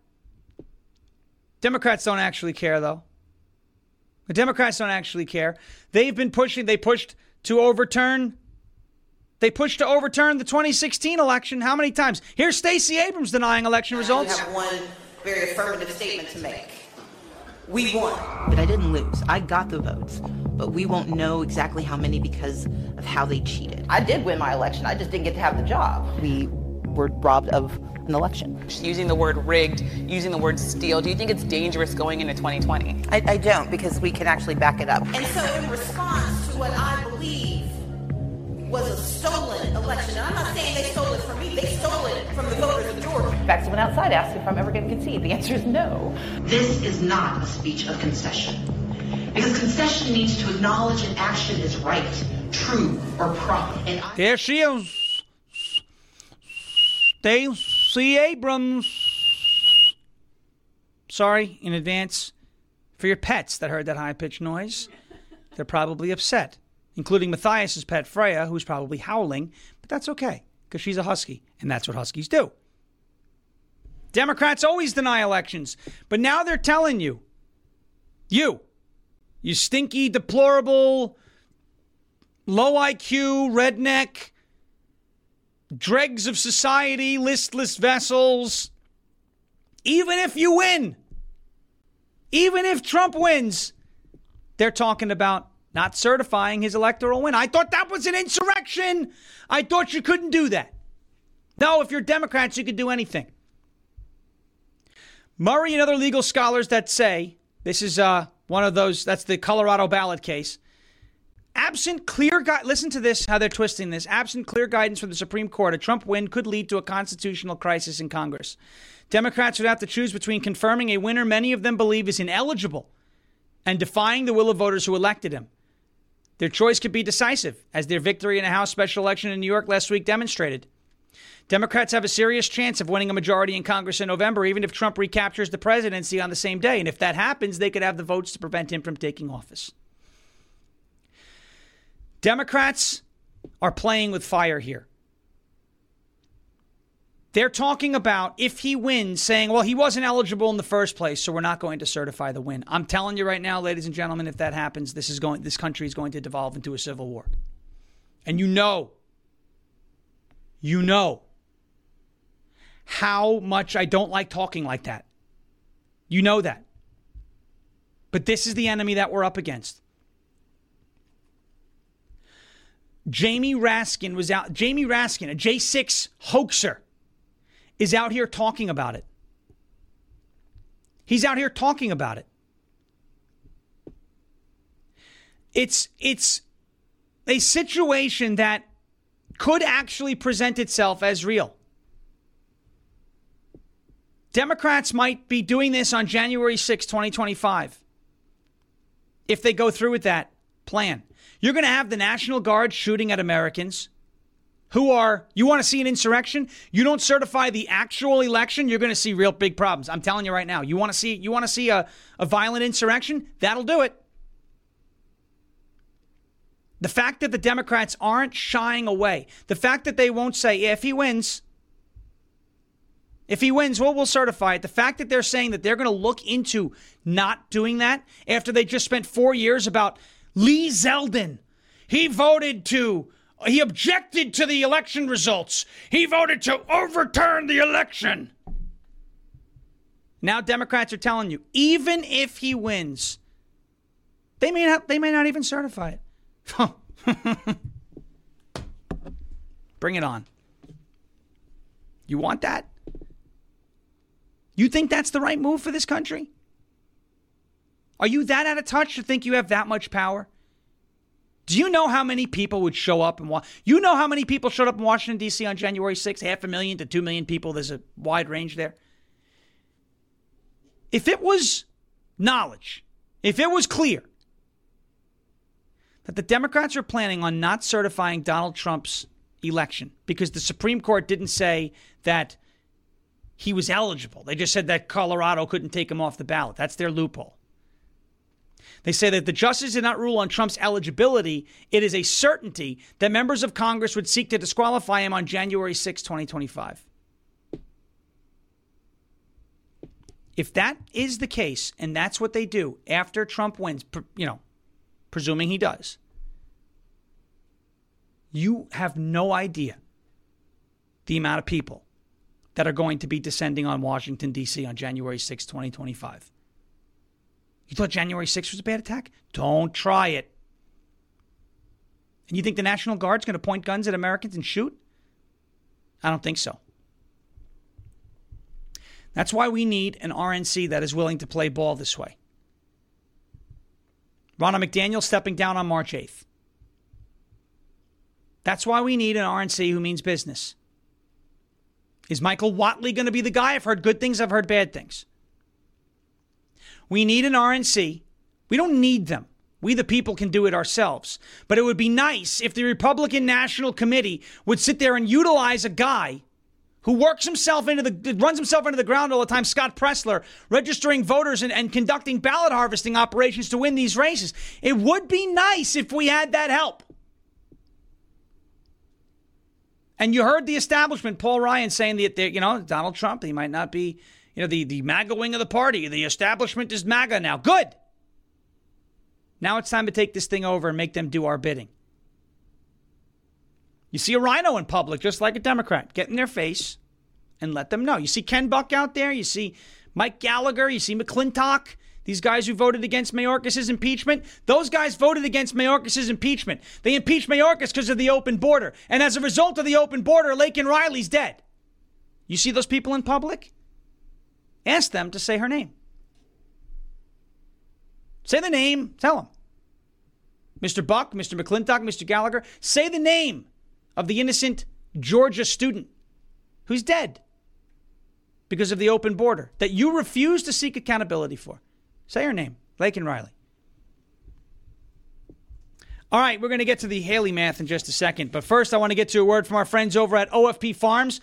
Democrats don't actually care, though. The Democrats don't actually care. They've been pushing, they pushed to overturn. They pushed to overturn the 2016 election how many times? Here's Stacey Abrams denying election results. I have one very affirmative statement to make. We won. But I didn't lose. I got the votes. But we won't know exactly how many because of how they cheated. I did win my election. I just didn't get to have the job. We were robbed of an election. Using the word rigged, using the word steal, do you think it's dangerous going into 2020? I, I don't, because we can actually back it up. And so, in response to what I believe was a stolen election, and I'm not saying they stole it from me, they stole it from the voters of Georgia. In fact, someone outside asked if I'm ever going to concede. The answer is no. This is not a speech of concession. Because concession means to acknowledge an action is right, true, or proper. And I- there she is. Stacey Abrams. Sorry in advance for your pets that heard that high pitched noise. They're probably upset, including Matthias's pet Freya, who's probably howling, but that's okay because she's a husky, and that's what huskies do. Democrats always deny elections, but now they're telling you, you, you stinky, deplorable, low IQ, redneck, dregs of society, listless vessels. Even if you win, even if Trump wins, they're talking about not certifying his electoral win. I thought that was an insurrection. I thought you couldn't do that. No, if you're Democrats, you could do anything. Murray and other legal scholars that say this is uh, one of those, that's the Colorado ballot case. Absent clear guidance, listen to this, how they're twisting this. Absent clear guidance from the Supreme Court, a Trump win could lead to a constitutional crisis in Congress. Democrats would have to choose between confirming a winner many of them believe is ineligible and defying the will of voters who elected him. Their choice could be decisive, as their victory in a House special election in New York last week demonstrated. Democrats have a serious chance of winning a majority in Congress in November, even if Trump recaptures the presidency on the same day. And if that happens, they could have the votes to prevent him from taking office. Democrats are playing with fire here. They're talking about if he wins, saying, well, he wasn't eligible in the first place, so we're not going to certify the win. I'm telling you right now, ladies and gentlemen, if that happens, this is going this country is going to devolve into a civil war. And you know, you know how much I don't like talking like that. You know that. But this is the enemy that we're up against. Jamie Raskin was out. Jamie Raskin, a J6 hoaxer, is out here talking about it. He's out here talking about it. It's it's a situation that could actually present itself as real. Democrats might be doing this on January 6, 2025. If they go through with that plan, you're going to have the National Guard shooting at Americans who are, you want to see an insurrection? You don't certify the actual election, you're going to see real big problems. I'm telling you right now. You want to see, you want to see a, a violent insurrection? That'll do it. The fact that the Democrats aren't shying away, the fact that they won't say, if he wins, if he wins, well, we'll certify it. The fact that they're saying that they're going to look into not doing that after they just spent four years about Lee Zeldin. He voted to, he objected to the election results. He voted to overturn the election. Now Democrats are telling you, even if he wins, they may not, they may not even certify it. *laughs* Bring it on. You want that? You think that's the right move for this country? Are you that out of touch to think you have that much power? Do you know how many people would show up and watch? You know how many people showed up in Washington, D.C. on January 6th? Half a million to two million people. There's a wide range there. If it was knowledge, if it was clear that the Democrats are planning on not certifying Donald Trump's election because the Supreme Court didn't say that he was eligible. They just said that Colorado couldn't take him off the ballot. That's their loophole. They say that the justice did not rule on Trump's eligibility. It is a certainty that members of Congress would seek to disqualify him on January 6, 2025. If that is the case, and that's what they do after Trump wins, you know, presuming he does, you have no idea the amount of people that are going to be descending on Washington, D.C. on January 6, 2025. You thought January 6th was a bad attack? Don't try it. And you think the National Guard's going to point guns at Americans and shoot? I don't think so. That's why we need an RNC that is willing to play ball this way. Ronald McDaniel stepping down on March 8th. That's why we need an RNC who means business. Is Michael Whatley going to be the guy? I've heard good things, I've heard bad things. We need an RNC. We don't need them. We, the people, can do it ourselves. But it would be nice if the Republican National Committee would sit there and utilize a guy who works himself into the runs himself into the ground all the time, Scott Presler, registering voters and, and conducting ballot harvesting operations to win these races. It would be nice if we had that help. And you heard the establishment, Paul Ryan, saying that, you know, Donald Trump, he might not be, you know, the, the MAGA wing of the party. The establishment is MAGA now. Good. Now it's time to take this thing over and make them do our bidding. You see a RINO in public, just like a Democrat. Get in their face and let them know. You see Ken Buck out there. You see Mike Gallagher. You see McClintock. These guys who voted against Mayorkas' impeachment, those guys voted against Mayorkas' impeachment. They impeached Mayorkas because of the open border. And as a result of the open border, Laken Riley's dead. You see those people in public? Ask them to say her name. Say the name, tell them. Mr. Buck, Mr. McClintock, Mr. Gallagher, say the name of the innocent Georgia student who's dead because of the open border that you refuse to seek accountability for. Say her name, Laken Riley. All right, we're going to get to the Haley math in just a second. But first, I want to get to a word from our friends over at OFP Farms.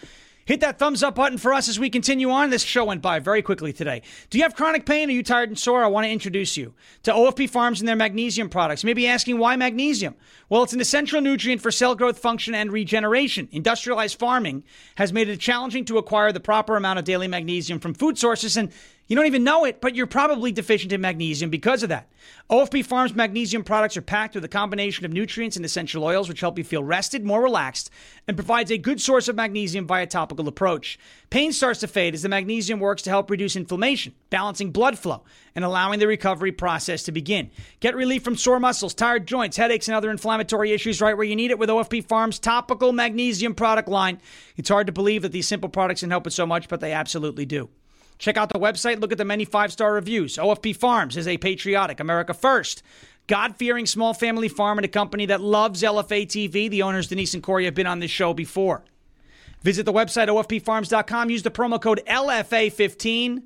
Hit that thumbs up button for us as we continue on. This show went by very quickly today. Do you have chronic pain? Are you tired and sore? I want to introduce you to OFP Farms and their magnesium products. Maybe asking why magnesium? Well, it's an essential nutrient for cell growth, function, and regeneration. Industrialized farming has made it challenging to acquire the proper amount of daily magnesium from food sources, and you don't even know it, but you're probably deficient in magnesium because of that. OFP Farms magnesium products are packed with a combination of nutrients and essential oils which help you feel rested, more relaxed, and provides a good source of magnesium via topical approach. Pain starts to fade as the magnesium works to help reduce inflammation, balancing blood flow, and allowing the recovery process to begin. Get relief from sore muscles, tired joints, headaches, and other inflammatory issues right where you need it with OFP Farms topical magnesium product line. It's hard to believe that these simple products can help with so much, but they absolutely do. Check out the website, look at the many five star reviews. OFP Farms is a patriotic, America First, God fearing small family farm and a company that loves LFA TV. The owners, Denise and Corey, have been on this show before. Visit the website, ofpfarms.com. Use the promo code LFA15.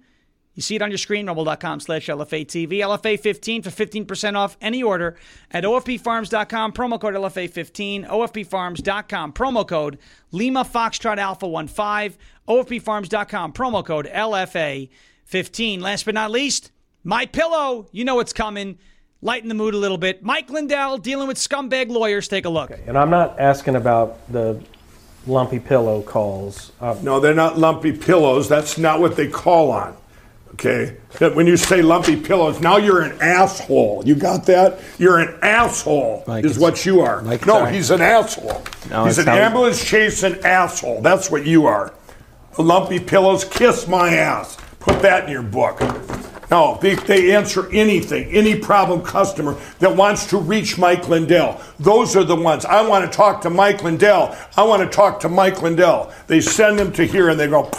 You see it on your screen, rumble.com slash LFA TV. LFA15 for 15% off any order at OFPfarms.com. Promo code LFA15. OFPfarms.com. Promo code Lima Foxtrot Alpha 15. OFPfarms.com. Promo code LFA15. Last but not least, My Pillow. You know what's coming. Lighten the mood a little bit. Mike Lindell dealing with scumbag lawyers. Take a look. And I'm not asking about the lumpy pillow calls. Uh, No, they're not lumpy pillows. That's not what they call on. Okay? That When you say lumpy pillows, now you're an asshole. You got that? You're an asshole, Mike, is what you are. Mike, no, sorry. he's an asshole. No, he's an how- ambulance chasing asshole. That's what you are. Lumpy pillows, kiss my ass. Put that in your book. No, they, they answer anything, any problem customer that wants to reach Mike Lindell. Those are the ones. I want to talk to Mike Lindell. I want to talk to Mike Lindell. They send them to here and they go,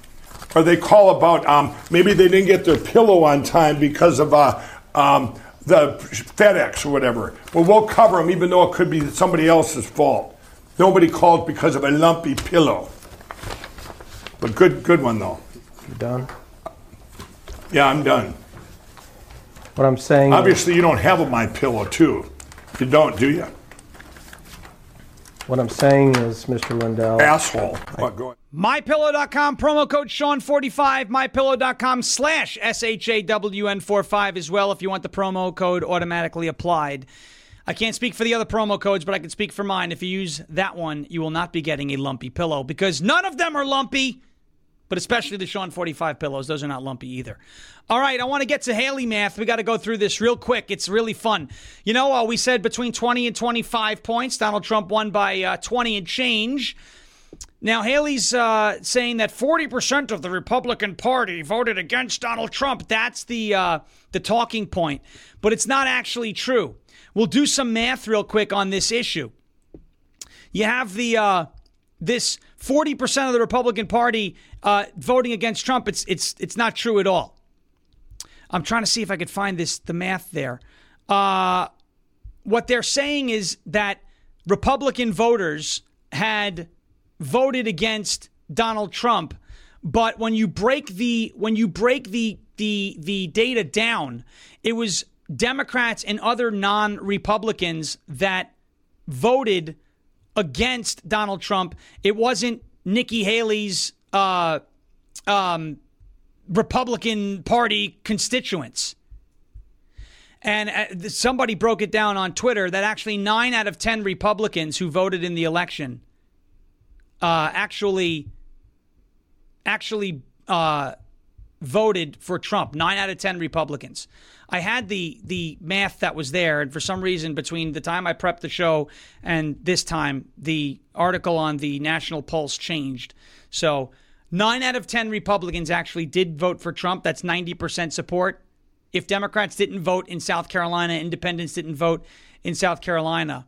*clears throat* or they call about um, maybe they didn't get their pillow on time because of uh, um, the FedEx or whatever. Well, we'll cover them even though it could be somebody else's fault. Nobody called because of a lumpy pillow. But good, good one though. you done? Yeah, I'm done. What I'm saying. Obviously, you don't have a my pillow too. You don't, do you? What I'm saying is, Mr. Lindell. Asshole. What, go ahead. MyPillow.com, promo code Sean45, MyPillow.com slash SEAN45 as well if you want the promo code automatically applied. I can't speak for the other promo codes, but I can speak for mine. If you use that one, you will not be getting a lumpy pillow because none of them are lumpy, but especially the Sean 45 pillows. Those are not lumpy either. All right, I want to get to Haley math. We got to go through this real quick. It's really fun. You know, uh, we said between 20 and 25 points. Donald Trump won by uh, 20 and change. Now, Haley's uh, saying that 40% of the Republican Party voted against Donald Trump. That's the, uh, the talking point. But it's not actually true. We'll do some math real quick on this issue. You have the uh, this 40% of the Republican Party uh, voting against Trump. It's, it's, it's not true at all. I'm trying to see if I could find this the math there. Uh, what they're saying is that Republican voters had voted against Donald Trump, but when you break the when you break the the the data down, it was Democrats and other non-Republicans that voted against Donald Trump. It wasn't Nikki Haley's uh, um, Republican Party constituents. And uh, somebody broke it down on Twitter that actually nine out of 10 Republicans who voted in the election uh, actually actually uh, voted for Trump. Nine out of 10 Republicans. I had the the math that was there, and for some reason, between the time I prepped the show and this time, the article on the National Pulse changed. So, nine out of 10 Republicans actually did vote for Trump. That's 90% support. If Democrats didn't vote in South Carolina, independents didn't vote in South Carolina,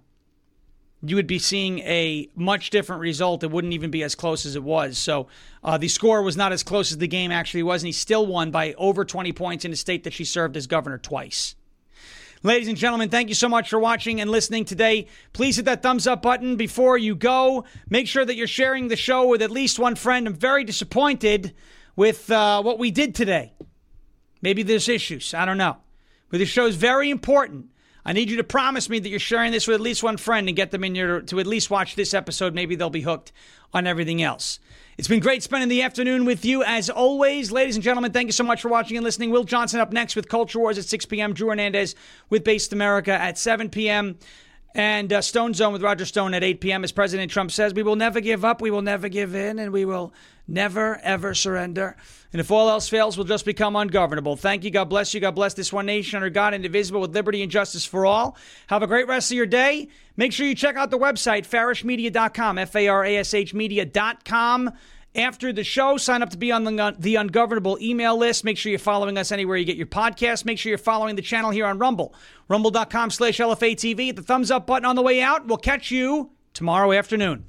you would be seeing a much different result. It wouldn't even be as close as it was. So uh, the score was not as close as the game actually was, and he still won by over 20 points in a state that she served as governor twice. Ladies and gentlemen, thank you so much for watching and listening today. Please hit that thumbs up button before you go. Make sure that you're sharing the show with at least one friend. I'm very disappointed with uh, what we did today. Maybe there's issues. I don't know. But the show is very important. I need you to promise me that you're sharing this with at least one friend and get them in your to at least watch this episode. Maybe they'll be hooked on everything else. It's been great spending the afternoon with you as always. Ladies and gentlemen, thank you so much for watching and listening. Will Johnson up next with Culture Wars at 6 p.m. Drew Hernandez with Based America at 7 p.m. And uh, Stone Zone with Roger Stone at 8 p.m. As President Trump says, we will never give up, we will never give in, and we will never, ever surrender. And if all else fails, we'll just become ungovernable. Thank you. God bless you. God bless this one nation under God, indivisible, with liberty and justice for all. Have a great rest of your day. Make sure you check out the website, farashmedia.com, F A R A S H media.com. After the show, sign up to be on the, the ungovernable email list. Make sure you're following us anywhere you get your podcast. Make sure you're following the channel here on Rumble, rumble.com slash LFATV. Hit the thumbs up button on the way out. We'll catch you tomorrow afternoon.